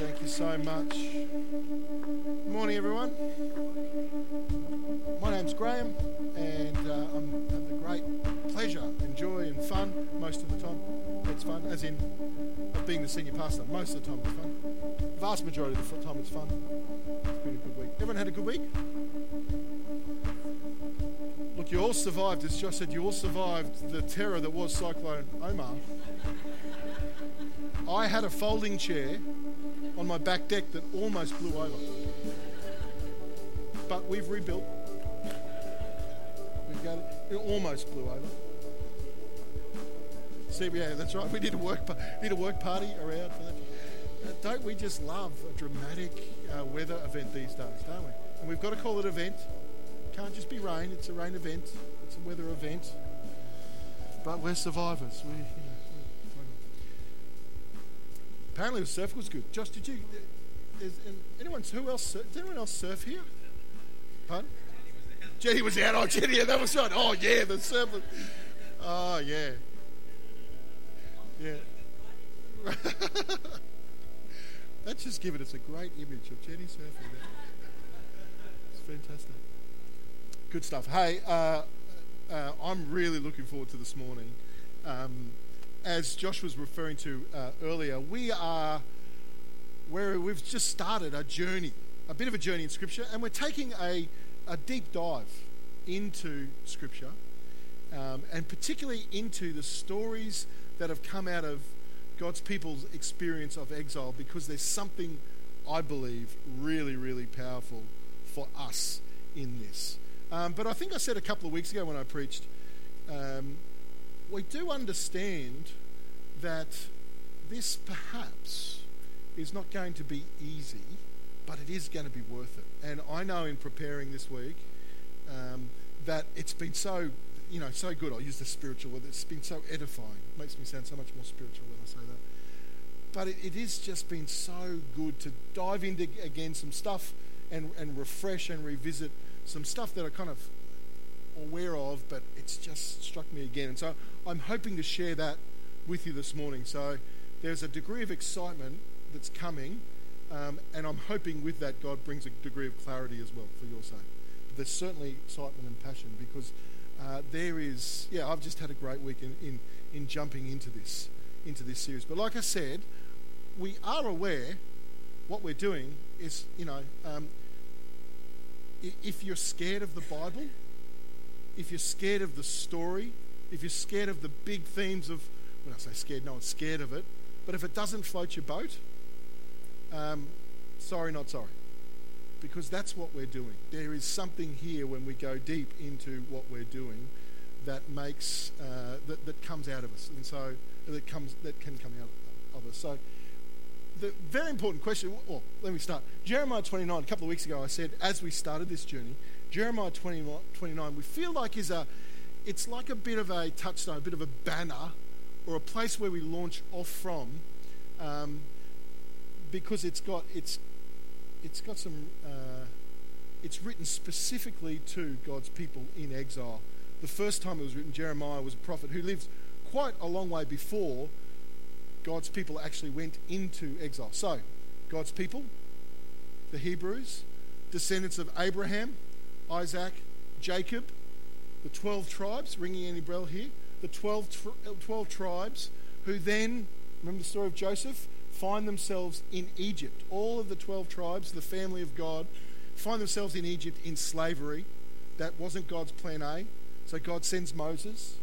Thank you so much. Good morning, everyone. My name's Graham, and uh, I'm have the great pleasure and joy and fun most of the time. It's fun, as in being the senior pastor. Most of the time, it's fun. Vast majority of the time, it's fun. It's been a good week. Everyone had a good week? Look, you all survived, as Josh said, you all survived the terror that was Cyclone Oma. I had a folding chair on my back deck that almost blew over. But we've rebuilt. We've got it. It almost blew over. See, yeah, that's right. We did a work, a work party around for that. Uh, don't we just love a dramatic uh, weather event these days, don't we? And we've got to call it event. Can't just be rain. It's a rain event. It's a weather event. But we're survivors. We, Apparently the surf was good. Josh, did you? Is, anyone? Who else? Did anyone else surf here? Pardon? Jenny was out. Oh, Jenny, that was right. Oh, yeah, the surf. Was, oh, yeah, yeah. That's just given us a great image of Jenny surfing. It's fantastic. Good stuff. Hey, uh, uh, I'm really looking forward to this morning. Um, as Josh was referring to uh, earlier, we are where we've just started a journey, a bit of a journey in Scripture, and we're taking a, a deep dive into Scripture, um, and particularly into the stories that have come out of God's people's experience of exile, because there's something I believe really, really powerful for us in this. Um, but I think I said a couple of weeks ago when I preached. Um, we do understand that this perhaps is not going to be easy, but it is going to be worth it. And I know in preparing this week um, that it's been so, you know, so good. I'll use the spiritual word. It's been so edifying. It makes me sound so much more spiritual when I say that. But it, it has just been so good to dive into again some stuff and, and refresh and revisit some stuff that I kind of aware of, but it's just struck me again. And so I'm hoping to share that with you this morning. So there's a degree of excitement that's coming, um, and I'm hoping with that God brings a degree of clarity as well for your sake. But there's certainly excitement and passion because uh, there is, yeah, I've just had a great week in, in, in jumping into this, into this series. But like I said, we are aware what we're doing is, you know, um, if you're scared of the Bible, if you're scared of the story, if you're scared of the big themes of, when I say scared, no one's scared of it, but if it doesn't float your boat, um, sorry, not sorry. Because that's what we're doing. There is something here when we go deep into what we're doing that makes, uh, that, that comes out of us. And so, that, comes, that can come out of us. So, the very important question, well, let me start. Jeremiah 29, a couple of weeks ago, I said, as we started this journey, Jeremiah 29, we feel like is a, it's like a bit of a touchstone, a bit of a banner, or a place where we launch off from, um, because it's got it's it's got some uh, it's written specifically to God's people in exile. The first time it was written, Jeremiah was a prophet who lived quite a long way before God's people actually went into exile. So, God's people, the Hebrews, descendants of Abraham, Isaac, Jacob, the 12 tribes, ringing any bell here? The 12, tri- uh, 12 tribes who then, remember the story of Joseph, find themselves in Egypt. All of the 12 tribes, the family of God, find themselves in Egypt in slavery. That wasn't God's plan A. So God sends Moses,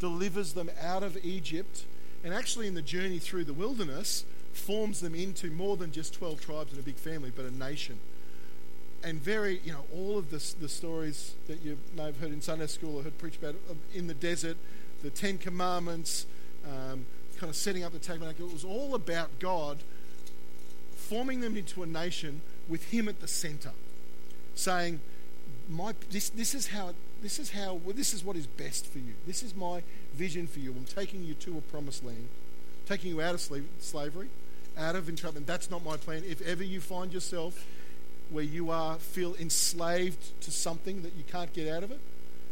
delivers them out of Egypt, and actually, in the journey through the wilderness, forms them into more than just 12 tribes and a big family, but a nation and very, you know, all of the, the stories that you may have heard in Sunday school or heard preached about um, in the desert, the Ten Commandments, um, kind of setting up the tabernacle. It was all about God forming them into a nation with Him at the center, saying, "My this this is how this is how well, this is what is best for you. This is my vision for you. I'm taking you to a promised land, taking you out of slavery, out of entrapment. That's not my plan. If ever you find yourself where you are feel enslaved to something that you can't get out of it,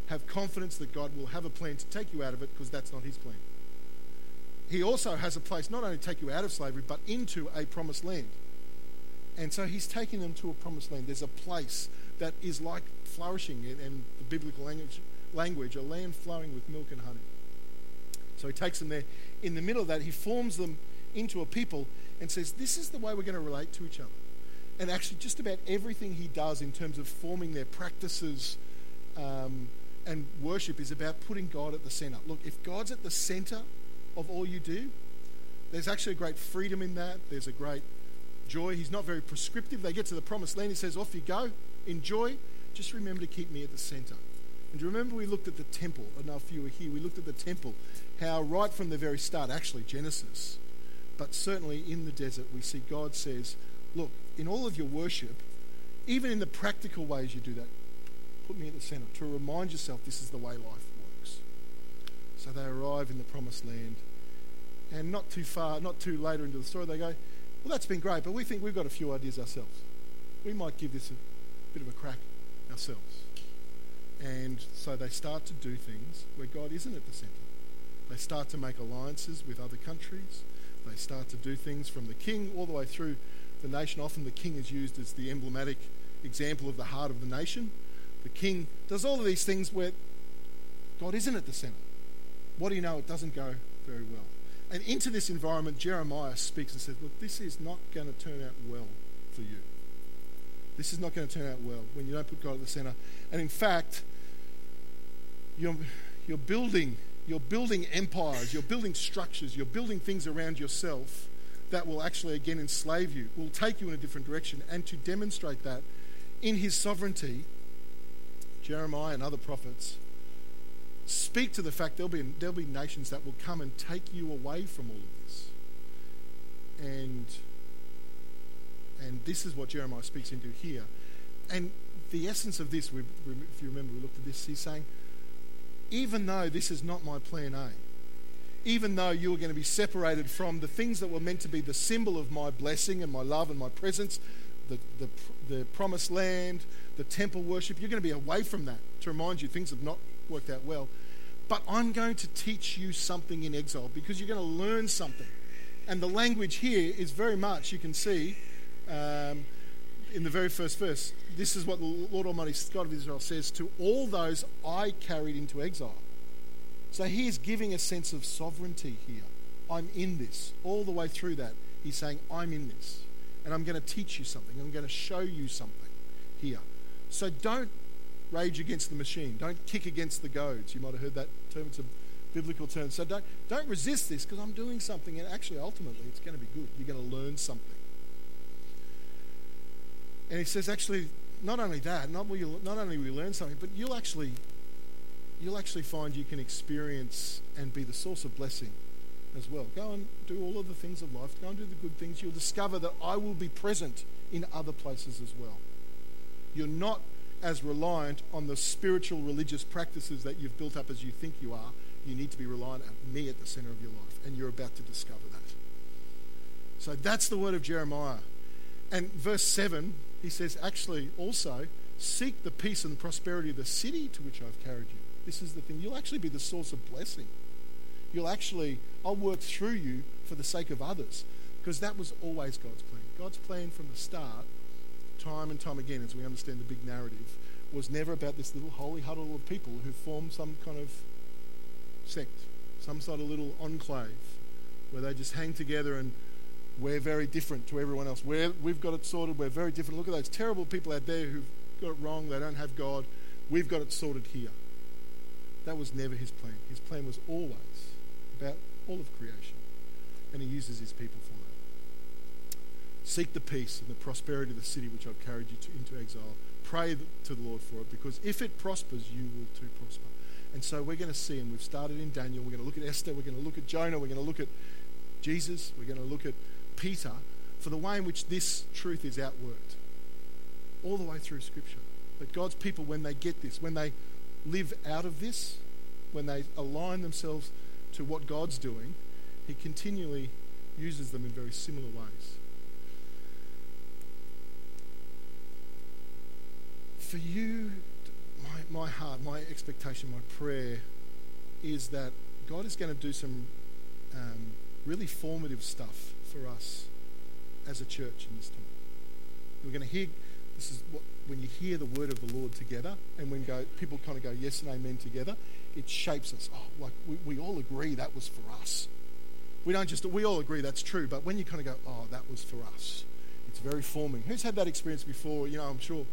have confidence that God will have a plan to take you out of it because that's not his plan. He also has a place not only to take you out of slavery but into a promised land. And so he's taking them to a promised land. There's a place that is like flourishing in, in the biblical language, language, a land flowing with milk and honey. So he takes them there. In the middle of that, he forms them into a people and says, This is the way we're going to relate to each other. And actually, just about everything he does in terms of forming their practices um, and worship is about putting God at the center. Look, if God's at the center of all you do, there's actually a great freedom in that. There's a great joy. He's not very prescriptive. They get to the promised land. He says, Off you go. Enjoy. Just remember to keep me at the center. And do you remember we looked at the temple? I know if you were here. We looked at the temple, how right from the very start, actually, Genesis, but certainly in the desert, we see God says, Look, in all of your worship, even in the practical ways you do that, put me at the center to remind yourself this is the way life works. So they arrive in the promised land, and not too far, not too later into the story, they go, Well, that's been great, but we think we've got a few ideas ourselves. We might give this a bit of a crack ourselves. And so they start to do things where God isn't at the center. They start to make alliances with other countries. They start to do things from the king all the way through the nation. Often the king is used as the emblematic example of the heart of the nation. The king does all of these things where God isn't at the center. What do you know? It doesn't go very well. And into this environment, Jeremiah speaks and says, Look, this is not going to turn out well for you. This is not going to turn out well when you don't put God at the center. And in fact, you're, you're building you're building empires, you're building structures, you're building things around yourself that will actually again enslave you, will take you in a different direction. And to demonstrate that in his sovereignty, Jeremiah and other prophets speak to the fact there'll be, there'll be nations that will come and take you away from all of this. And, and this is what Jeremiah speaks into here. And the essence of this, if you remember, we looked at this, he's saying, even though this is not my plan A, even though you are going to be separated from the things that were meant to be the symbol of my blessing and my love and my presence, the, the, the promised land, the temple worship, you're going to be away from that to remind you things have not worked out well. But I'm going to teach you something in exile because you're going to learn something. And the language here is very much, you can see um, in the very first verse, this is what the Lord Almighty God of Israel says to all those I carried into exile. So he is giving a sense of sovereignty here. I'm in this. All the way through that, he's saying, I'm in this. And I'm going to teach you something. I'm going to show you something here. So don't rage against the machine. Don't kick against the goads. You might have heard that term. It's a biblical term. So don't, don't resist this because I'm doing something. And actually, ultimately, it's going to be good. You're going to learn something. And he says, actually, not only that, not, will you, not only will you learn something, but you'll actually you'll actually find you can experience and be the source of blessing as well. Go and do all of the things of life. Go and do the good things. You'll discover that I will be present in other places as well. You're not as reliant on the spiritual religious practices that you've built up as you think you are. You need to be reliant on me at the center of your life, and you're about to discover that. So that's the word of Jeremiah. And verse 7, he says, actually, also, seek the peace and prosperity of the city to which I've carried you this is the thing. You'll actually be the source of blessing. You'll actually, I'll work through you for the sake of others. Because that was always God's plan. God's plan from the start, time and time again, as we understand the big narrative, was never about this little holy huddle of people who form some kind of sect, some sort of little enclave where they just hang together and we're very different to everyone else. We're, we've got it sorted. We're very different. Look at those terrible people out there who've got it wrong. They don't have God. We've got it sorted here. That was never his plan. His plan was always about all of creation. And he uses his people for that. Seek the peace and the prosperity of the city which I've carried you to, into exile. Pray to the Lord for it, because if it prospers, you will too prosper. And so we're going to see, and we've started in Daniel, we're going to look at Esther, we're going to look at Jonah, we're going to look at Jesus, we're going to look at Peter, for the way in which this truth is outworked all the way through Scripture. That God's people, when they get this, when they live out of this, when they align themselves to what God's doing, He continually uses them in very similar ways. For you, my, my heart, my expectation, my prayer is that God is going to do some um, really formative stuff for us as a church in this time. We're going to hear, this is what, when you hear the word of the Lord together, and when go, people kind of go yes and amen together, it shapes us. Oh, like we, we all agree that was for us. We don't just, we all agree that's true, but when you kind of go, oh, that was for us, it's very forming. Who's had that experience before? You know, I'm sure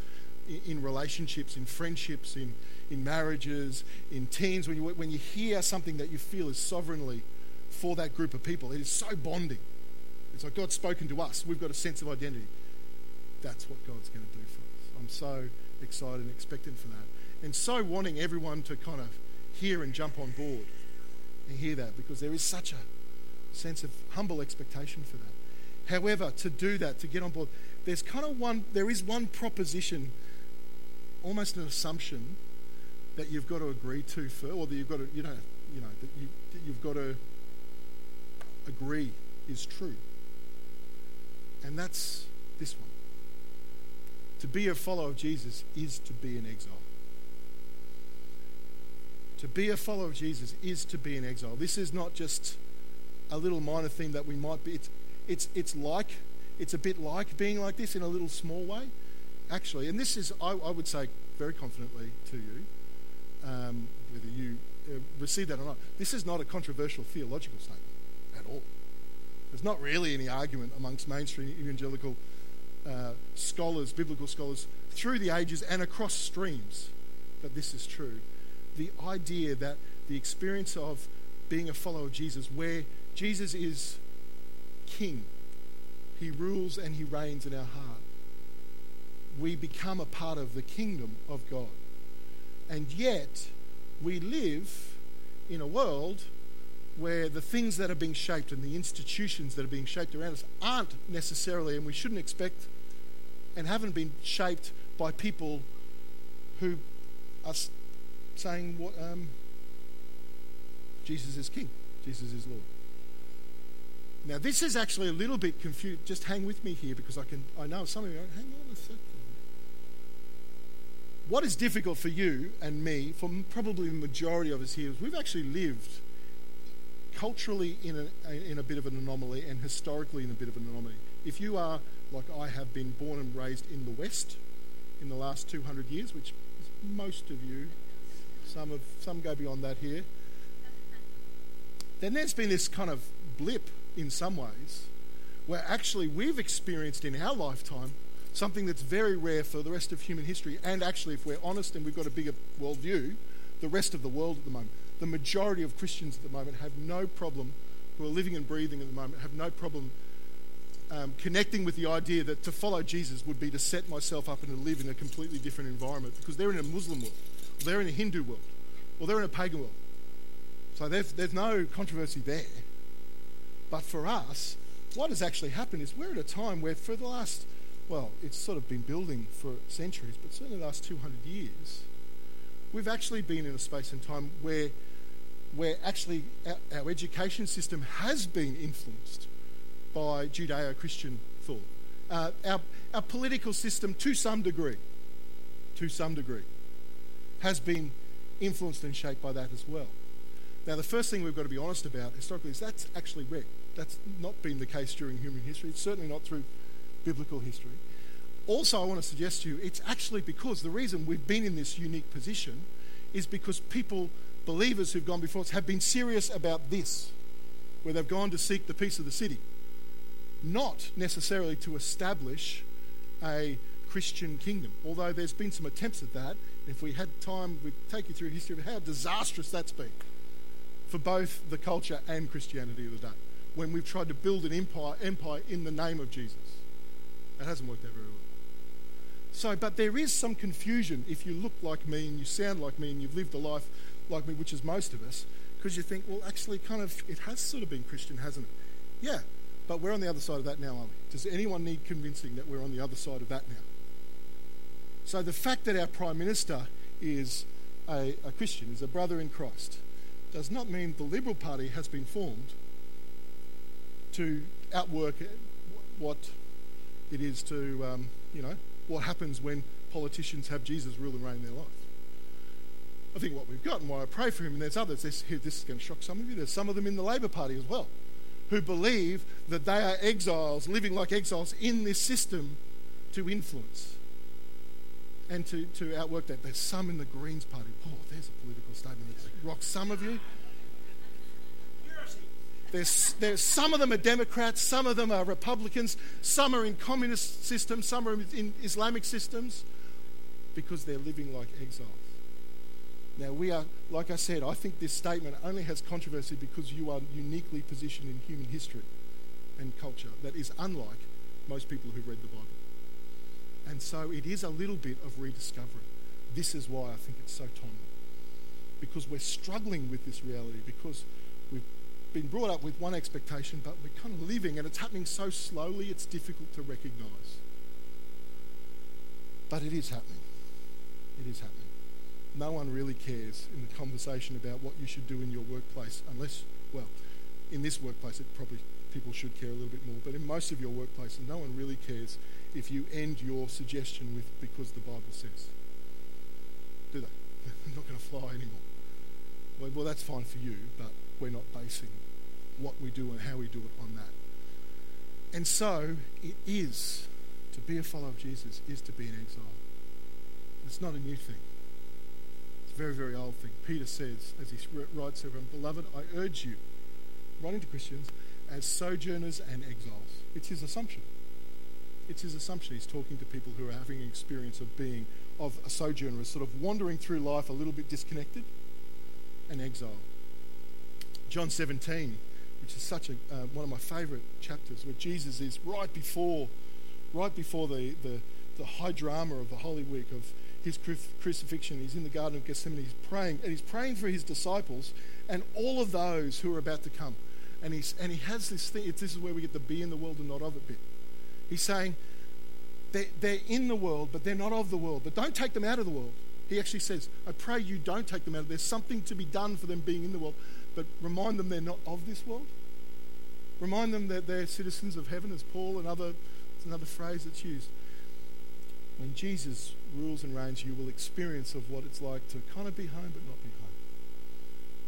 in, in relationships, in friendships, in, in marriages, in teens, when you, when you hear something that you feel is sovereignly for that group of people, it is so bonding. It's like God's spoken to us. We've got a sense of identity. That's what God's going to do for us. I'm so excited and expectant for that. And so wanting everyone to kind of hear and jump on board and hear that because there is such a sense of humble expectation for that. However, to do that, to get on board, there's kind of one, there is one proposition, almost an assumption that you've got to agree to for, or that you've got to, you know, you know, that, you, that you've got to agree is true. And that's this one. To be a follower of Jesus is to be in exile. To be a follower of Jesus is to be in exile. This is not just a little minor thing that we might be. It's, it's, it's like, it's a bit like being like this in a little small way, actually. And this is, I, I would say very confidently to you, um, whether you uh, receive that or not, this is not a controversial theological statement at all. There's not really any argument amongst mainstream evangelical uh, scholars, biblical scholars, through the ages and across streams that this is true the idea that the experience of being a follower of Jesus, where Jesus is king, he rules and he reigns in our heart. We become a part of the kingdom of God. And yet, we live in a world where the things that are being shaped and the institutions that are being shaped around us aren't necessarily, and we shouldn't expect, and haven't been shaped by people who are saying what um, Jesus is King, Jesus is Lord. Now, this is actually a little bit confused. Just hang with me here because I can. I know some of you. Are, hang on a second. What is difficult for you and me, for probably the majority of us here, is we've actually lived culturally in a, in a bit of an anomaly and historically in a bit of an anomaly. If you are, like I have been born and raised in the West in the last 200 years, which most of you some, have, some go beyond that here. Then there's been this kind of blip in some ways where actually we've experienced in our lifetime something that's very rare for the rest of human history. And actually, if we're honest and we've got a bigger worldview, the rest of the world at the moment, the majority of Christians at the moment have no problem, who are living and breathing at the moment, have no problem um, connecting with the idea that to follow Jesus would be to set myself up and to live in a completely different environment because they're in a Muslim world they're in a Hindu world, or they're in a pagan world. So there's, there's no controversy there. But for us, what has actually happened is we're at a time where, for the last, well, it's sort of been building for centuries, but certainly the last 200 years, we've actually been in a space and time where, where actually our, our education system has been influenced by Judeo Christian thought. Uh, our, our political system, to some degree, to some degree, has been influenced and shaped by that as well. Now, the first thing we've got to be honest about historically is that's actually wrecked. That's not been the case during human history. It's certainly not through biblical history. Also, I want to suggest to you it's actually because the reason we've been in this unique position is because people, believers who've gone before us, have been serious about this, where they've gone to seek the peace of the city, not necessarily to establish a Christian kingdom. Although there's been some attempts at that, if we had time, we'd take you through history of how disastrous that's been for both the culture and Christianity of the day. When we've tried to build an empire, empire in the name of Jesus, it hasn't worked out very well. So, but there is some confusion if you look like me and you sound like me and you've lived a life like me, which is most of us, because you think, well, actually, kind of, it has sort of been Christian, hasn't it? Yeah, but we're on the other side of that now, aren't we? Does anyone need convincing that we're on the other side of that now? So the fact that our Prime Minister is a, a Christian, is a brother in Christ, does not mean the Liberal Party has been formed to outwork what it is to, um, you know, what happens when politicians have Jesus rule and reign in their life. I think what we've got and why I pray for him, and there's others, this, this is going to shock some of you, there's some of them in the Labor Party as well, who believe that they are exiles, living like exiles in this system to influence and to, to outwork that. There's some in the Greens Party. Oh, there's a political statement that rocks some of you. There's, there's, some of them are Democrats, some of them are Republicans, some are in communist systems, some are in Islamic systems because they're living like exiles. Now, we are, like I said, I think this statement only has controversy because you are uniquely positioned in human history and culture that is unlike most people who read the Bible. And so it is a little bit of rediscovery. This is why I think it's so timely. Because we're struggling with this reality, because we've been brought up with one expectation, but we're kind of living, and it's happening so slowly, it's difficult to recognize. But it is happening. It is happening. No one really cares in the conversation about what you should do in your workplace, unless, well, in this workplace, it probably people should care a little bit more. But in most of your workplaces, no one really cares if you end your suggestion with because the Bible says. Do they? They're not going to fly anymore. Well, well, that's fine for you, but we're not basing what we do and how we do it on that. And so it is to be a follower of Jesus is to be an exile. It's not a new thing. Very, very old thing. Peter says, as he writes everyone, Beloved, I urge you, writing to Christians, as sojourners and exiles. It's his assumption. It's his assumption. He's talking to people who are having an experience of being of a sojourner, sort of wandering through life a little bit disconnected and exile. John 17, which is such a, uh, one of my favourite chapters, where Jesus is right before, right before the, the, the high drama of the Holy Week of his crucifixion. He's in the Garden of Gethsemane. He's praying, and he's praying for his disciples and all of those who are about to come. And, he's, and he has this thing. This is where we get the be in the world and not of it bit. He's saying they're, they're in the world, but they're not of the world. But don't take them out of the world. He actually says, I pray you don't take them out. There's something to be done for them being in the world, but remind them they're not of this world. Remind them that they're citizens of heaven, as Paul and other, it's another phrase that's used. When Jesus rules and reigns, you will experience of what it's like to kind of be home but not be home.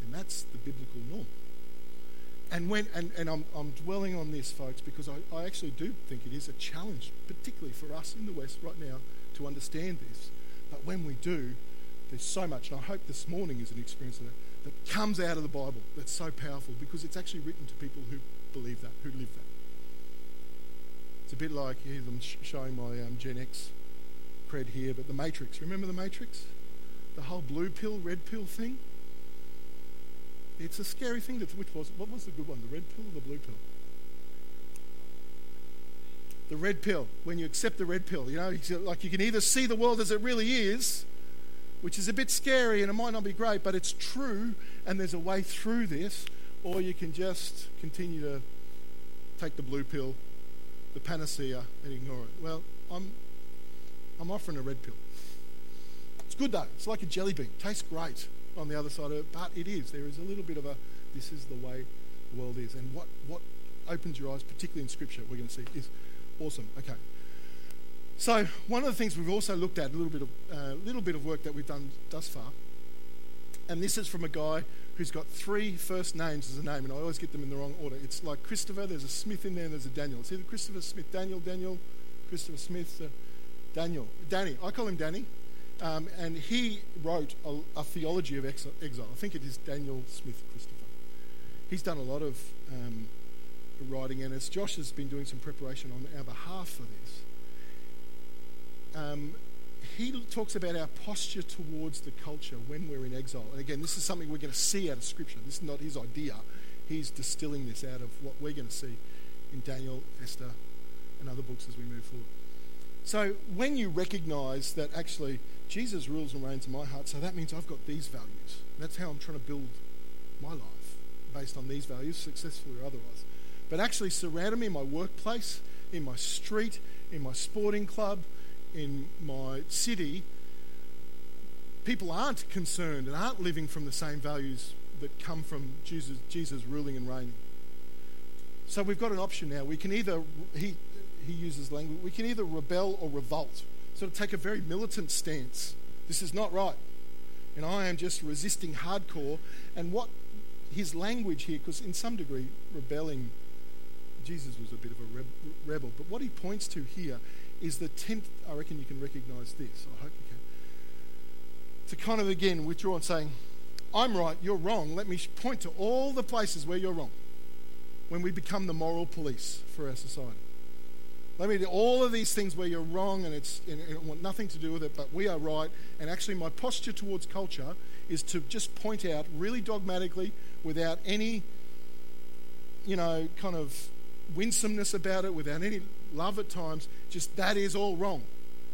And that's the biblical norm. And, when, and, and I'm, I'm dwelling on this, folks, because I, I actually do think it is a challenge, particularly for us in the West right now, to understand this. But when we do, there's so much, and I hope this morning is an experience of that, that comes out of the Bible that's so powerful because it's actually written to people who believe that, who live that. It's a bit like, here I'm showing my um, Gen X cred here, but the Matrix. Remember the Matrix? The whole blue pill, red pill thing? It's a scary thing. That, which was what was the good one? The red pill or the blue pill? The red pill. When you accept the red pill, you know, like you can either see the world as it really is, which is a bit scary and it might not be great, but it's true, and there's a way through this, or you can just continue to take the blue pill, the panacea, and ignore it. Well, I'm I'm offering a red pill. It's good though. It's like a jelly bean. Tastes great on the other side of it, but it is. There is a little bit of a this is the way the world is. And what, what opens your eyes, particularly in Scripture, we're going to see, is awesome. Okay. So one of the things we've also looked at, a little bit of, uh, little bit of work that we've done thus far, and this is from a guy who's got three first names as a name, and I always get them in the wrong order. It's like Christopher, there's a Smith in there, and there's a Daniel. It's either Christopher Smith, Daniel, Daniel, Christopher Smith, uh, Daniel. Danny. I call him Danny. Um, and he wrote a, a, theology of exile. I think it is Daniel Smith Christopher. He's done a lot of um, writing, and as Josh has been doing some preparation on our behalf for this, um, he talks about our posture towards the culture when we're in exile. And again, this is something we're going to see out of Scripture. This is not his idea. He's distilling this out of what we're going to see in Daniel, Esther, and other books as we move forward. So when you recognize that actually Jesus rules and reigns in my heart, so that means I've got these values. That's how I'm trying to build my life based on these values, successfully or otherwise. But actually surrounding me in my workplace, in my street, in my sporting club, in my city, people aren't concerned and aren't living from the same values that come from Jesus, Jesus ruling and reigning. So we've got an option now. We can either, he, he uses language, we can either rebel or revolt, sort of take a very militant stance. This is not right. And I am just resisting hardcore. And what his language here, because in some degree, rebelling, Jesus was a bit of a rebel, but what he points to here is the tempt. I reckon you can recognize this. I hope you can. To kind of again withdraw and saying, I'm right, you're wrong. Let me point to all the places where you're wrong when we become the moral police for our society. Let me do all of these things where you're wrong and it's and it want nothing to do with it, but we are right. And actually, my posture towards culture is to just point out really dogmatically, without any, you know, kind of winsomeness about it, without any love at times, just that is all wrong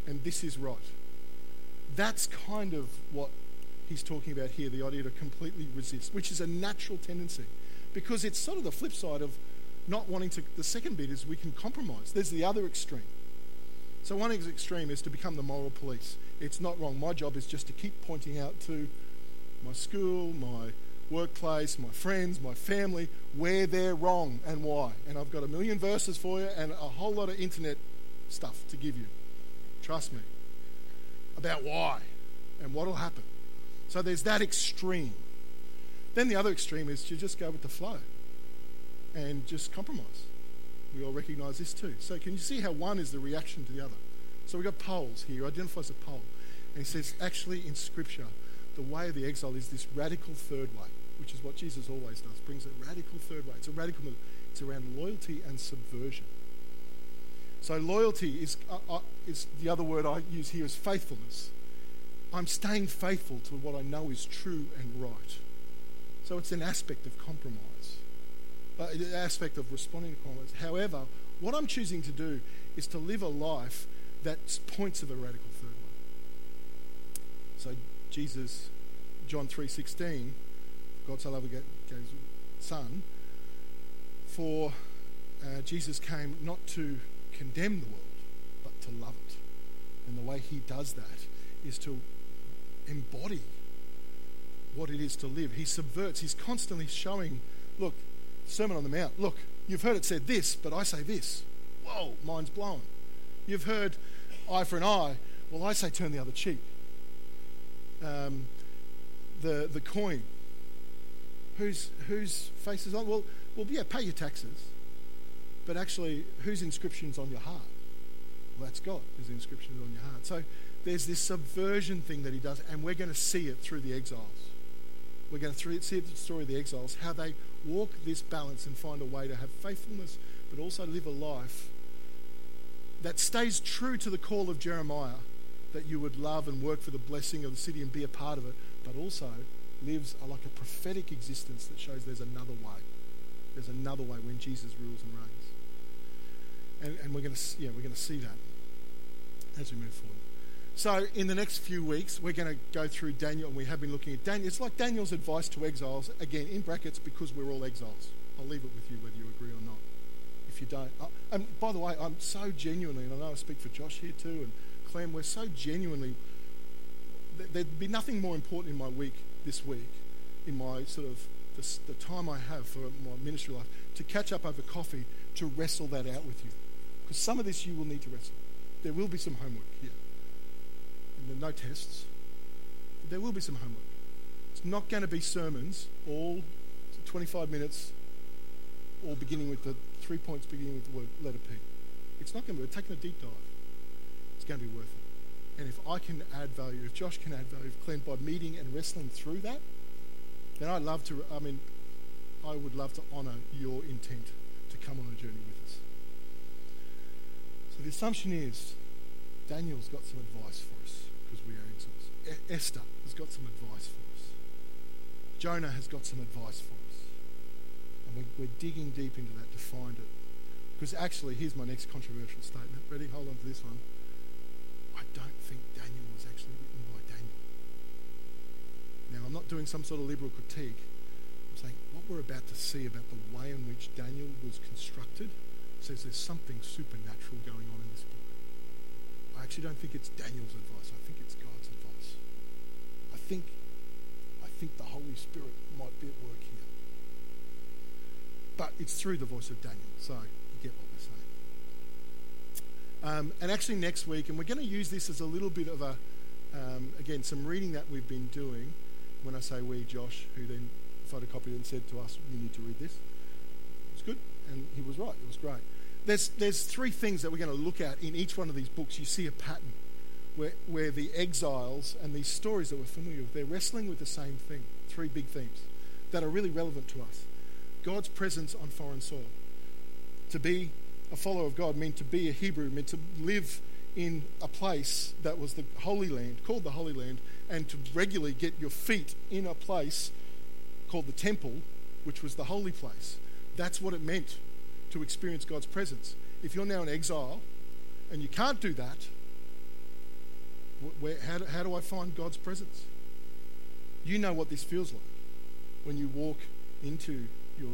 and this is right. That's kind of what he's talking about here the idea to completely resist, which is a natural tendency because it's sort of the flip side of not wanting to. The second bit is we can compromise. There's the other extreme. So, one extreme is to become the moral police. It's not wrong. My job is just to keep pointing out to my school, my workplace, my friends, my family, where they're wrong and why. And I've got a million verses for you and a whole lot of internet stuff to give you. Trust me. About why and what will happen. So there's that extreme. Then the other extreme is to just go with the flow and just compromise. We all recognize this too. So can you see how one is the reaction to the other? So we've got poles here. He identifies a pole. And he says, actually, in Scripture, the way of the exile is this radical third way, which is what Jesus always does, brings a radical third way. It's a radical move. It's around loyalty and subversion. So loyalty is, uh, uh, is the other word I use here is faithfulness. I'm staying faithful to what I know is true and right. So it's an aspect of compromise, uh, an aspect of responding to compromise. However, what I'm choosing to do is to live a life that points to the radical third way. So Jesus, John 3.16, God so loved gave his son, for uh, Jesus came not to condemn the world, but to love it. And the way he does that is to embody what it is to live. He subverts, he's constantly showing, look, Sermon on the Mount, look, you've heard it said this, but I say this. Whoa, mind's blown. You've heard eye for an eye. Well, I say turn the other cheek. Um, the, the coin. Whose, whose face is on? Well, well, yeah, pay your taxes. But actually, whose inscription's on your heart? Well, that's God, whose inscription is on your heart. So there's this subversion thing that he does, and we're going to see it through the exiles. We're going to see the story of the exiles, how they walk this balance and find a way to have faithfulness, but also live a life that stays true to the call of Jeremiah that you would love and work for the blessing of the city and be a part of it, but also lives a, like a prophetic existence that shows there's another way. There's another way when Jesus rules and reigns. And, and we're going to yeah, we're going to see that as we move forward. So, in the next few weeks, we're going to go through Daniel, and we have been looking at Daniel. It's like Daniel's advice to exiles, again, in brackets, because we're all exiles. I'll leave it with you whether you agree or not. If you don't. Uh, and by the way, I'm so genuinely, and I know I speak for Josh here too, and Clem, we're so genuinely, there'd be nothing more important in my week this week, in my sort of the, the time I have for my ministry life, to catch up over coffee to wrestle that out with you. Because some of this you will need to wrestle. There will be some homework here and no tests. But there will be some homework. It's not going to be sermons, all 25 minutes, all beginning with the three points beginning with the word letter P. It's not going to be taking a deep dive. It's going to be worth it. And if I can add value, if Josh can add value, if Glenn, by meeting and wrestling through that, then I'd love to, I mean, I would love to honour your intent to come on a journey with us. So the assumption is Daniel's got some advice for us because we are exiles. E- Esther has got some advice for us. Jonah has got some advice for us. And we're, we're digging deep into that to find it. Because actually, here's my next controversial statement. Ready? Hold on to this one. I don't think Daniel was actually written by Daniel. Now, I'm not doing some sort of liberal critique. I'm saying what we're about to see about the way in which Daniel was constructed says there's something supernatural going on in this book. I actually don't think it's Daniel's advice. I think it's God's advice. I think, I think the Holy Spirit might be at work here. But it's through the voice of Daniel, so you get what we're saying. Um, and actually, next week, and we're going to use this as a little bit of a, um, again, some reading that we've been doing. When I say we, Josh, who then photocopied and said to us, You need to read this. It's good, and he was right, it was great. There's, there's three things that we're going to look at in each one of these books. You see a pattern where, where the exiles and these stories that we're familiar with, they're wrestling with the same thing. Three big themes that are really relevant to us God's presence on foreign soil. To be a follower of God meant to be a Hebrew, meant to live in a place that was the Holy Land, called the Holy Land, and to regularly get your feet in a place called the temple, which was the holy place. That's what it meant to experience God's presence. If you're now in exile and you can't do that, where, how, do, how do I find God's presence? You know what this feels like when you walk into your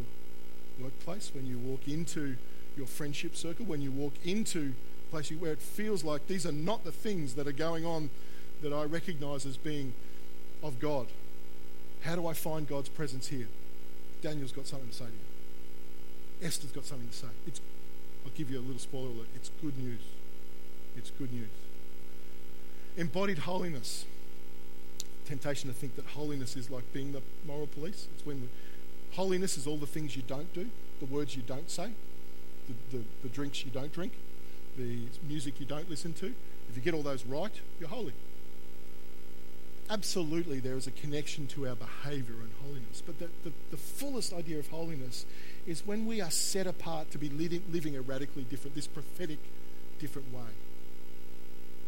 workplace, when you walk into your friendship circle, when you walk into a place where it feels like these are not the things that are going on that I recognize as being of God. How do I find God's presence here? Daniel's got something to say to you. Esther's got something to say. It's, I'll give you a little spoiler alert. It's good news. It's good news. Embodied holiness. Temptation to think that holiness is like being the moral police. It's when we, holiness is all the things you don't do, the words you don't say, the, the, the drinks you don't drink, the music you don't listen to. If you get all those right, you're holy. Absolutely, there is a connection to our behavior and holiness. But the, the, the fullest idea of holiness is when we are set apart to be living, living a radically different, this prophetic, different way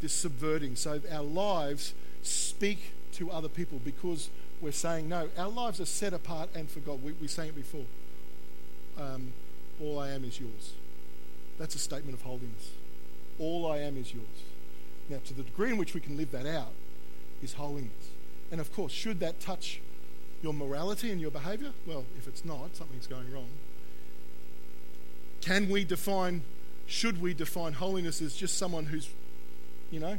this subverting. So our lives speak to other people because we're saying, no, our lives are set apart and for God. We, we sang it before. Um, all I am is yours. That's a statement of holiness. All I am is yours. Now, to the degree in which we can live that out is holiness. And of course, should that touch your morality and your behavior? Well, if it's not, something's going wrong. Can we define, should we define holiness as just someone who's you know,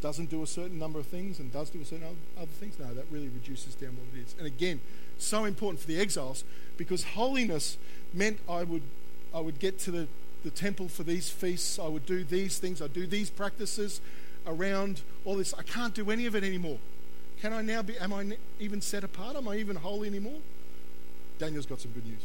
doesn't do a certain number of things and does do a certain other things. No, that really reduces down what it is. And again, so important for the exiles because holiness meant I would, I would get to the, the temple for these feasts, I would do these things, I'd do these practices around all this. I can't do any of it anymore. Can I now be, am I even set apart? Am I even holy anymore? Daniel's got some good news.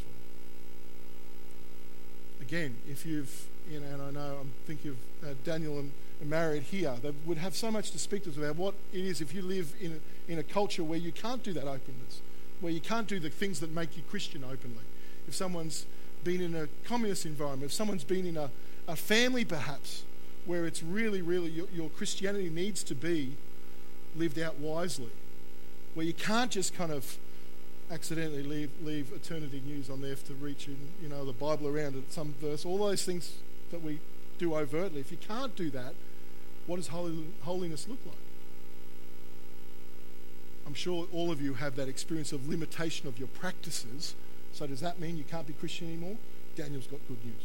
Again, if you've, you know, and I know I'm thinking of uh, Daniel and married here they would have so much to speak to us about what it is if you live in a, in a culture where you can't do that openness, where you can't do the things that make you Christian openly. If someone's been in a communist environment, if someone's been in a, a family perhaps where it's really, really your, your Christianity needs to be lived out wisely, where you can't just kind of accidentally leave, leave eternity news on there to reach in, you know, the Bible around at some verse, all those things that we do overtly. If you can't do that, what does holiness look like? I'm sure all of you have that experience of limitation of your practices. So, does that mean you can't be Christian anymore? Daniel's got good news.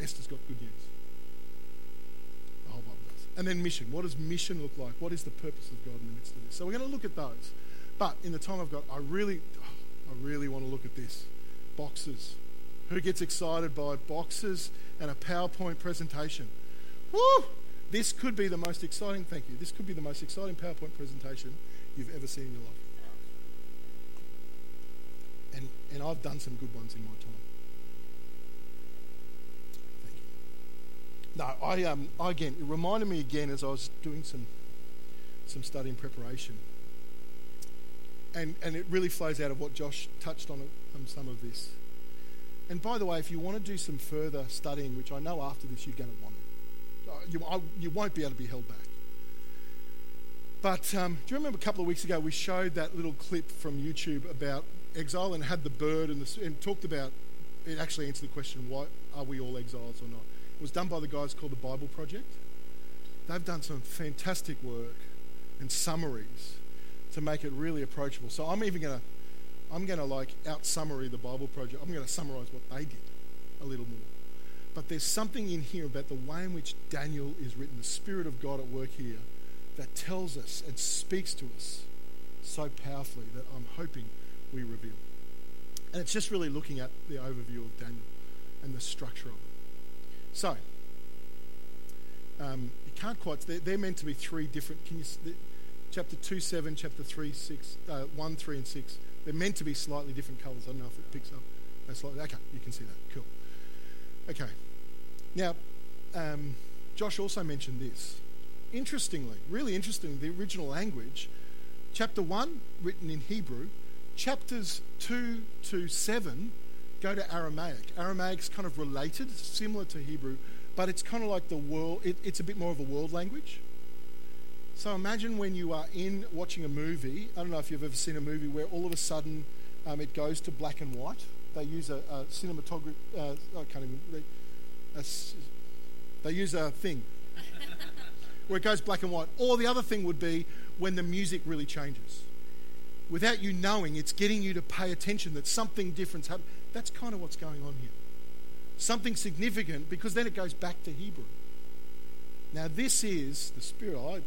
Esther's got good news. The whole Bible does. And then mission. What does mission look like? What is the purpose of God in the midst of this? So, we're going to look at those. But in the time I've got, I really, I really want to look at this. Boxes. Who gets excited by boxes and a PowerPoint presentation? Woo! This could be the most exciting, thank you, this could be the most exciting PowerPoint presentation you've ever seen in your life. And, and I've done some good ones in my time. No, I, um, I again, it reminded me again as I was doing some, some study and preparation. And, and it really flows out of what Josh touched on, on some of this. And by the way, if you want to do some further studying, which I know after this you're going to want to, you, I, you won't be able to be held back. But um, do you remember a couple of weeks ago we showed that little clip from YouTube about exile and had the bird and, the, and talked about it actually answered the question why are we all exiles or not? It was done by the guys called the Bible Project. They've done some fantastic work and summaries to make it really approachable. So I'm even going to I'm going to like out summary the Bible Project. I'm going to summarize what they did a little more. But there's something in here about the way in which Daniel is written, the Spirit of God at work here, that tells us and speaks to us so powerfully that I'm hoping we reveal. And it's just really looking at the overview of Daniel and the structure of it. So, um, you can't quite, they're, they're, meant to be three different, can you, chapter 2, 7, chapter 3, 6, uh, 1, 3, and 6, they're meant to be slightly different colours. I don't know if it picks up. That's okay, you can see that. Cool. Okay, Now, um, Josh also mentioned this. Interestingly, really interesting, the original language, chapter 1, written in Hebrew, chapters 2 to 7 go to Aramaic. Aramaic's kind of related, similar to Hebrew, but it's kind of like the world, it, it's a bit more of a world language. So imagine when you are in watching a movie. I don't know if you've ever seen a movie where all of a sudden um, it goes to black and white. They use a, a cinematography. Uh, I can't even. A, they use a thing where it goes black and white. Or the other thing would be when the music really changes. Without you knowing, it's getting you to pay attention that something different's happened. That's kind of what's going on here. Something significant because then it goes back to Hebrew. Now, this is the Spirit. I'm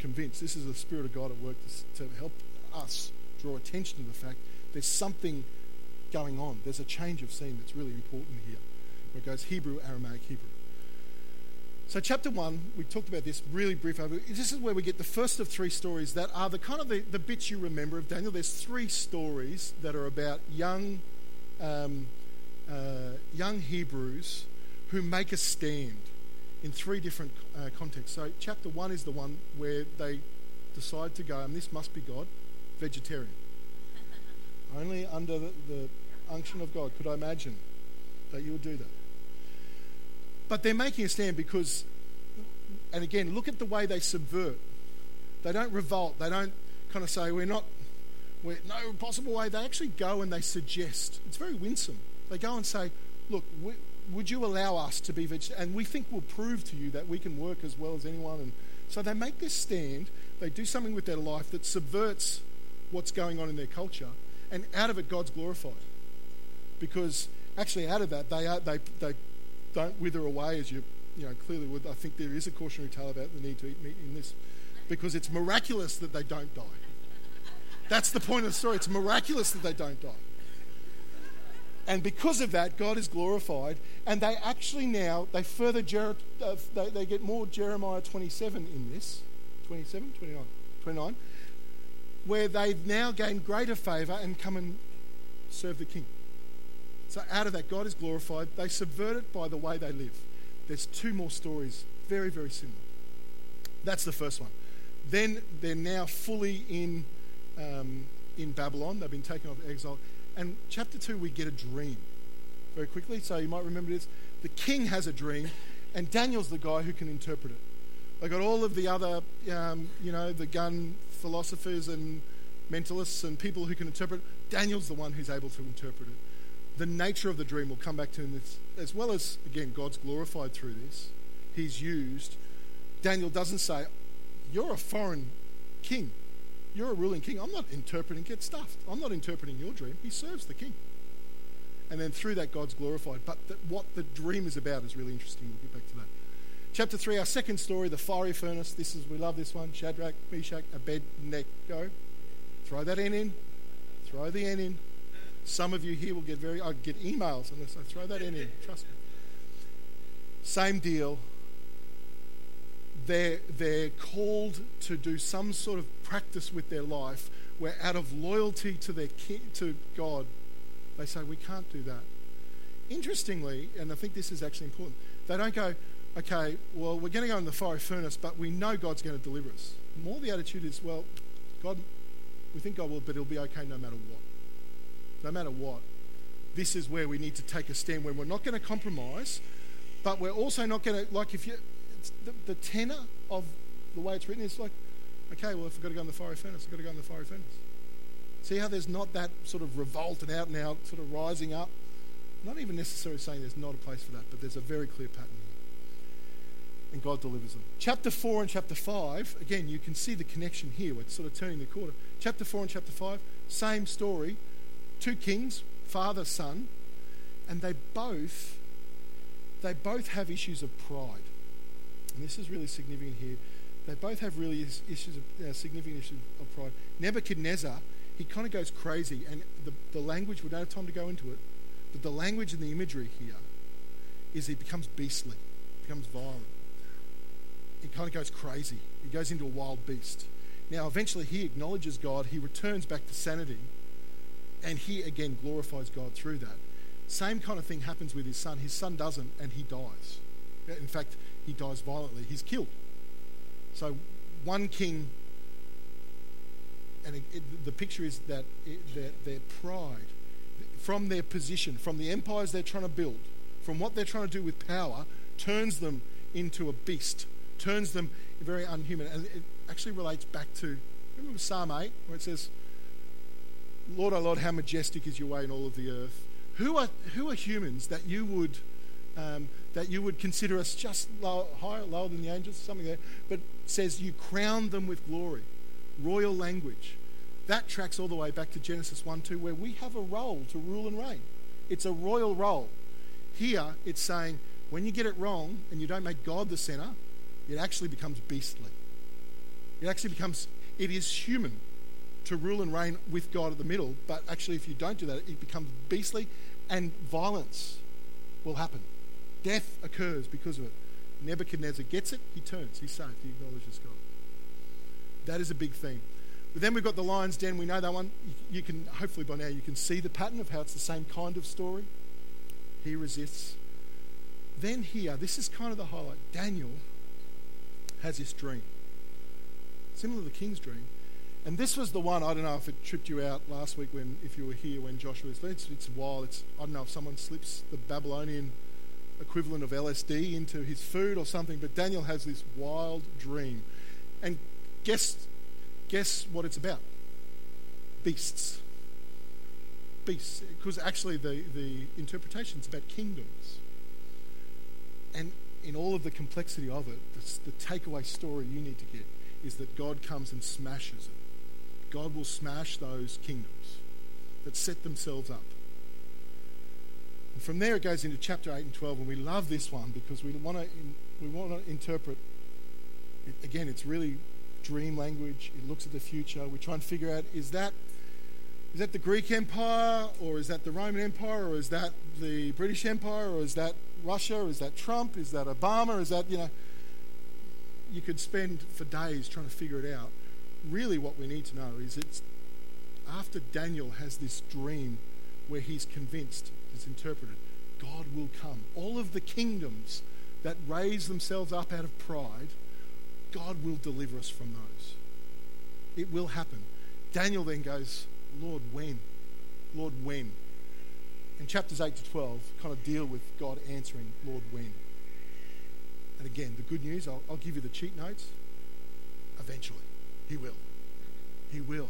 convinced this is the Spirit of God at work to, to help us draw attention to the fact there's something going on. There's a change of scene that's really important here. It goes Hebrew, Aramaic, Hebrew. So, chapter one, we talked about this really brief. This is where we get the first of three stories that are the kind of the, the bits you remember of Daniel. There's three stories that are about young, um, uh, young Hebrews who make a stand in three different uh, contexts. So, chapter one is the one where they decide to go, and this must be God, vegetarian. Only under the, the unction of God could I imagine that you would do that. But they're making a stand because, and again, look at the way they subvert. They don't revolt. They don't kind of say, we're not, we're, no possible way. They actually go and they suggest. It's very winsome. They go and say, look, we, would you allow us to be vegetarian? And we think we'll prove to you that we can work as well as anyone. And so they make this stand. They do something with their life that subverts what's going on in their culture. And out of it, God's glorified. Because actually, out of that, they, are, they, they don't wither away as you, you know, clearly would. I think there is a cautionary tale about the need to eat meat in this because it's miraculous that they don't die. That's the point of the story. It's miraculous that they don't die. And because of that, God is glorified. And they actually now, they further, Jer- uh, they, they get more Jeremiah 27 in this. 27? 29? 29. Where they now gain greater favour and come and serve the king. So out of that, God is glorified. They subvert it by the way they live. There's two more stories, very, very similar. That's the first one. Then they're now fully in, um, in Babylon. They've been taken off exile. And chapter 2, we get a dream very quickly. So you might remember this. The king has a dream, and Daniel's the guy who can interpret it. They got all of the other, um, you know, the gun philosophers and mentalists and people who can interpret. Daniel's the one who's able to interpret it the nature of the dream will come back to him as well as, again, God's glorified through this. He's used. Daniel doesn't say, You're a foreign king. You're a ruling king. I'm not interpreting, get stuffed. I'm not interpreting your dream. He serves the king. And then through that, God's glorified. But the, what the dream is about is really interesting. We'll get back to that. Chapter 3, our second story, the fiery furnace. This is, we love this one. Shadrach, Meshach, Abednego. Throw that N in. Throw the N in. Some of you here will get very, I get emails unless I throw that in here, trust me. Same deal. They're, they're called to do some sort of practice with their life where out of loyalty to, their ki- to God, they say, we can't do that. Interestingly, and I think this is actually important, they don't go, okay, well, we're going to go in the fiery furnace, but we know God's going to deliver us. More the attitude is, well, God, we think God will, but it'll be okay no matter what no matter what. This is where we need to take a stand when we're not going to compromise, but we're also not going to, like, if you, the, the tenor of the way it's written is like, okay, well, if I've got to go in the fiery furnace, I've got to go in the fiery furnace. See how there's not that sort of revolt and out and out sort of rising up? Not even necessarily saying there's not a place for that, but there's a very clear pattern here. And God delivers them. Chapter 4 and chapter 5, again, you can see the connection here. We're sort of turning the corner. Chapter 4 and chapter 5, same story, two kings, father, son, and they both they both have issues of pride. And this is really significant here. They both have really issues of uh, significant issues of pride. Nebuchadnezzar, he kind of goes crazy, and the, the language, we don't have time to go into it, but the language and the imagery here is he becomes beastly, becomes violent. He kind of goes crazy. He goes into a wild beast. Now, eventually, he acknowledges God. He returns back to sanity and he again glorifies God through that. Same kind of thing happens with his son. His son doesn't, and he dies. In fact, he dies violently. He's killed. So one king, and it, it, the picture is that it, their, their pride, from their position, from the empires they're trying to build, from what they're trying to do with power, turns them into a beast, turns them very unhuman. And it actually relates back to, remember Psalm 8, where it says, Lord, our Lord, how majestic is your way in all of the earth. Who are, who are humans that you would um, that you would consider us just low, higher, lower than the angels, something there, but says you crown them with glory, royal language. That tracks all the way back to Genesis 1 2, where we have a role to rule and reign. It's a royal role. Here, it's saying when you get it wrong and you don't make God the center, it actually becomes beastly. It actually becomes, it is human to rule and reign with God at the middle, but actually, if you don't do that, it becomes beastly and violence will happen. Death occurs because of it. Nebuchadnezzar gets it, he turns, he's saved, he acknowledges God. That is a big theme. But then we've got the lion's den. We know that one. You can hopefully by now you can see the pattern of how it's the same kind of story. He resists. Then here, this is kind of the highlight. Daniel has this dream, similar to the king's dream. And this was the one. I don't know if it tripped you out last week when, if you were here when Joshua was. It's, it's wild. It's I don't know if someone slips the Babylonian equivalent of LSD into his food or something. But Daniel has this wild dream, and guess guess what it's about? Beasts. Beasts, because actually the the interpretation is about kingdoms. And in all of the complexity of it, the, the takeaway story you need to get is that God comes and smashes it God will smash those kingdoms that set themselves up. And from there, it goes into chapter 8 and 12, and we love this one because we want to, we want to interpret. It, again, it's really dream language. It looks at the future. We try and figure out is that is that the Greek Empire, or is that the Roman Empire, or is that the British Empire, or is that Russia, or is that Trump, is that Obama, is that, you know, you could spend for days trying to figure it out really what we need to know is it's after Daniel has this dream where he's convinced, it's interpreted, God will come. All of the kingdoms that raise themselves up out of pride, God will deliver us from those. It will happen. Daniel then goes, Lord, when? Lord, when? And chapters 8 to 12 kind of deal with God answering, Lord, when? And again, the good news, I'll, I'll give you the cheat notes. Eventually. He will. He will.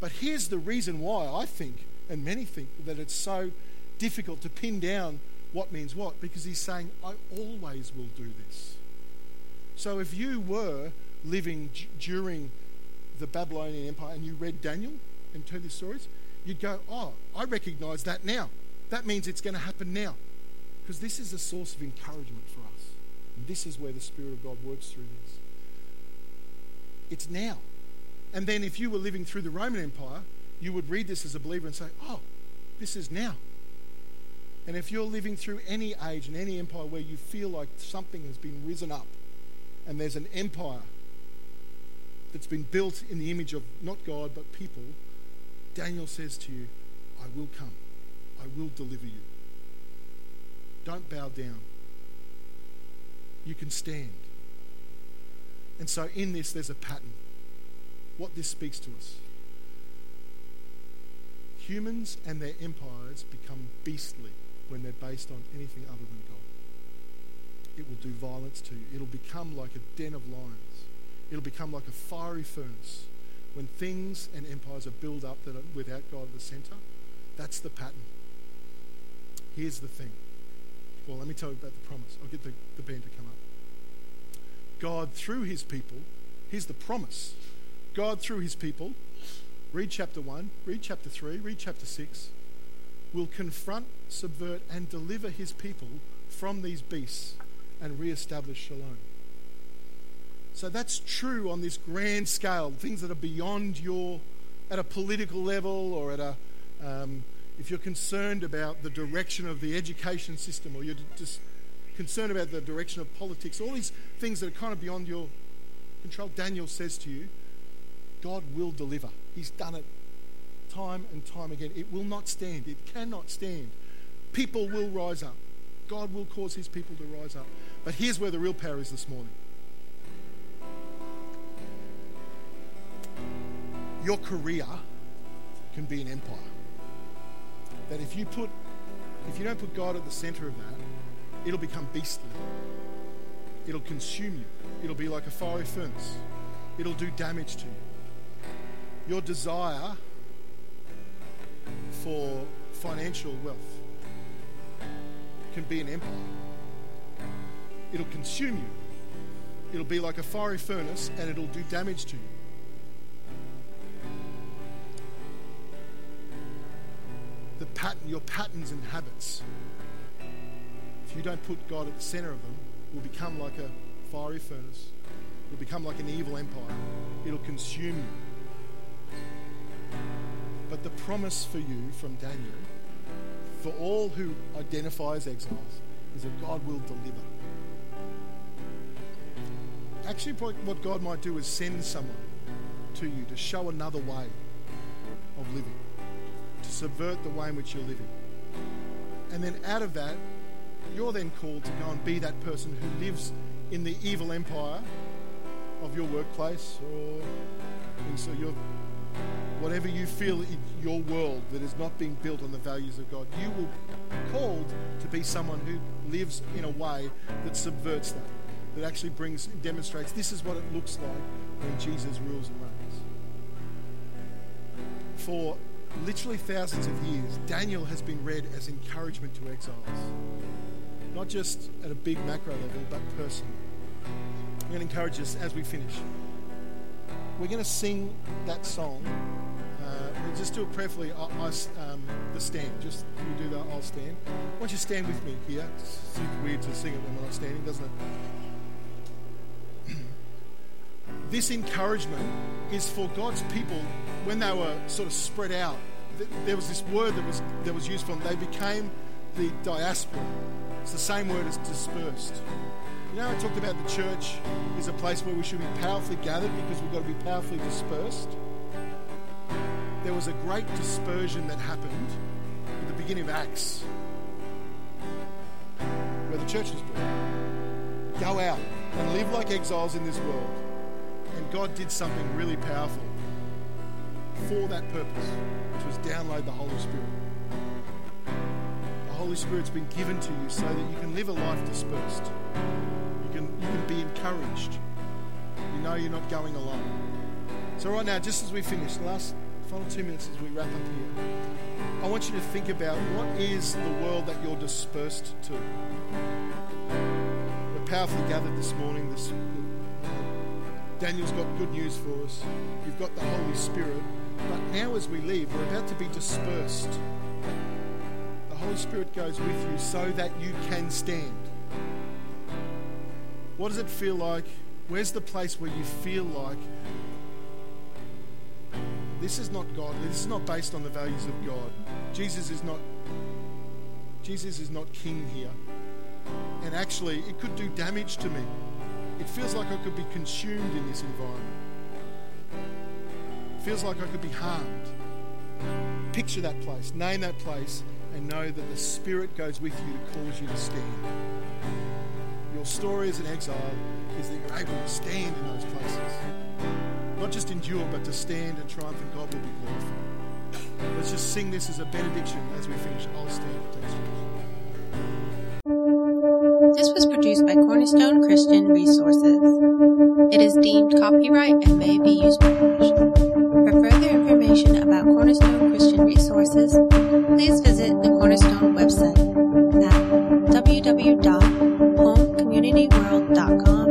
But here's the reason why I think, and many think, that it's so difficult to pin down what means what, because he's saying, I always will do this. So if you were living d- during the Babylonian Empire and you read Daniel and heard these stories, you'd go, Oh, I recognize that now. That means it's going to happen now. Because this is a source of encouragement for us. And this is where the Spirit of God works through this. It's now. And then if you were living through the Roman Empire, you would read this as a believer and say, oh, this is now. And if you're living through any age and any empire where you feel like something has been risen up and there's an empire that's been built in the image of not God but people, Daniel says to you, I will come. I will deliver you. Don't bow down. You can stand. And so in this, there's a pattern what this speaks to us. Humans and their empires become beastly when they're based on anything other than God. It will do violence to you. It'll become like a den of lions. It'll become like a fiery furnace. When things and empires are built up that are without God at the center, that's the pattern. Here's the thing. Well, let me tell you about the promise. I'll get the, the band to come up. God, through his people, here's the promise God, through his people, read chapter 1, read chapter 3, read chapter 6, will confront, subvert, and deliver his people from these beasts and re establish shalom. So that's true on this grand scale, things that are beyond your, at a political level or at a, um, if you're concerned about the direction of the education system or you're just concerned about the direction of politics, all these things that are kind of beyond your control, Daniel says to you, God will deliver. He's done it time and time again. It will not stand. It cannot stand. People will rise up. God will cause his people to rise up. But here's where the real power is this morning. Your career can be an empire. That if you put if you don't put God at the center of that, it'll become beastly. It'll consume you. It'll be like a fiery furnace. It'll do damage to you. Your desire for financial wealth can be an empire. It'll consume you. It'll be like a fiery furnace and it'll do damage to you. The pattern, your patterns and habits, if you don't put God at the center of them, will become like a fiery furnace. It'll become like an evil empire. It'll consume you. But the promise for you from Daniel, for all who identify as exiles, is that God will deliver. Actually, what God might do is send someone to you to show another way of living, to subvert the way in which you're living. And then out of that, you're then called to go and be that person who lives in the evil empire of your workplace or so your whatever you feel in your world that is not being built on the values of God. You will be called to be someone who lives in a way that subverts that, that actually brings demonstrates this is what it looks like when Jesus rules and reigns. For literally thousands of years, Daniel has been read as encouragement to exiles not just at a big macro level, but personally. I'm going to encourage us as we finish. We're going to sing that song. Uh, we'll just do it prayerfully. I, I, um, the stand. Just you do that. I'll stand. Why don't you stand with me here? It's weird to sing it when we're not standing, doesn't it? this encouragement is for God's people when they were sort of spread out. There was this word that was that was used for them. They became the diaspora. It's the same word as dispersed. You know, I talked about the church is a place where we should be powerfully gathered because we've got to be powerfully dispersed. There was a great dispersion that happened at the beginning of Acts, where the church was born. Go out and live like exiles in this world. And God did something really powerful for that purpose, which was download the Holy Spirit. The Holy Spirit's been given to you so that you can live a life dispersed. You can, you can be encouraged. You know you're not going alone. So, right now, just as we finish, the last final two minutes as we wrap up here, I want you to think about what is the world that you're dispersed to. We're powerfully gathered this morning. This, Daniel's got good news for us. You've got the Holy Spirit. But now, as we leave, we're about to be dispersed. The Holy Spirit goes with you so that you can stand. What does it feel like? Where's the place where you feel like this is not God? This is not based on the values of God. Jesus is not Jesus is not king here. And actually, it could do damage to me. It feels like I could be consumed in this environment. It feels like I could be harmed. Picture that place, name that place, and know that the Spirit goes with you to cause you to stand. Your story as an exile is that you're able to stand in those places. Not just endure, but to stand and triumph, and God will be glorified. Let's just sing this as a benediction as we finish. I'll stand. Thanks, This was produced by Cornerstone Christian Resources. It is deemed copyright and may be used by permission. For further information about Cornerstone Christian Resources, please visit the Cornerstone website at www.homecommunityworld.com.au.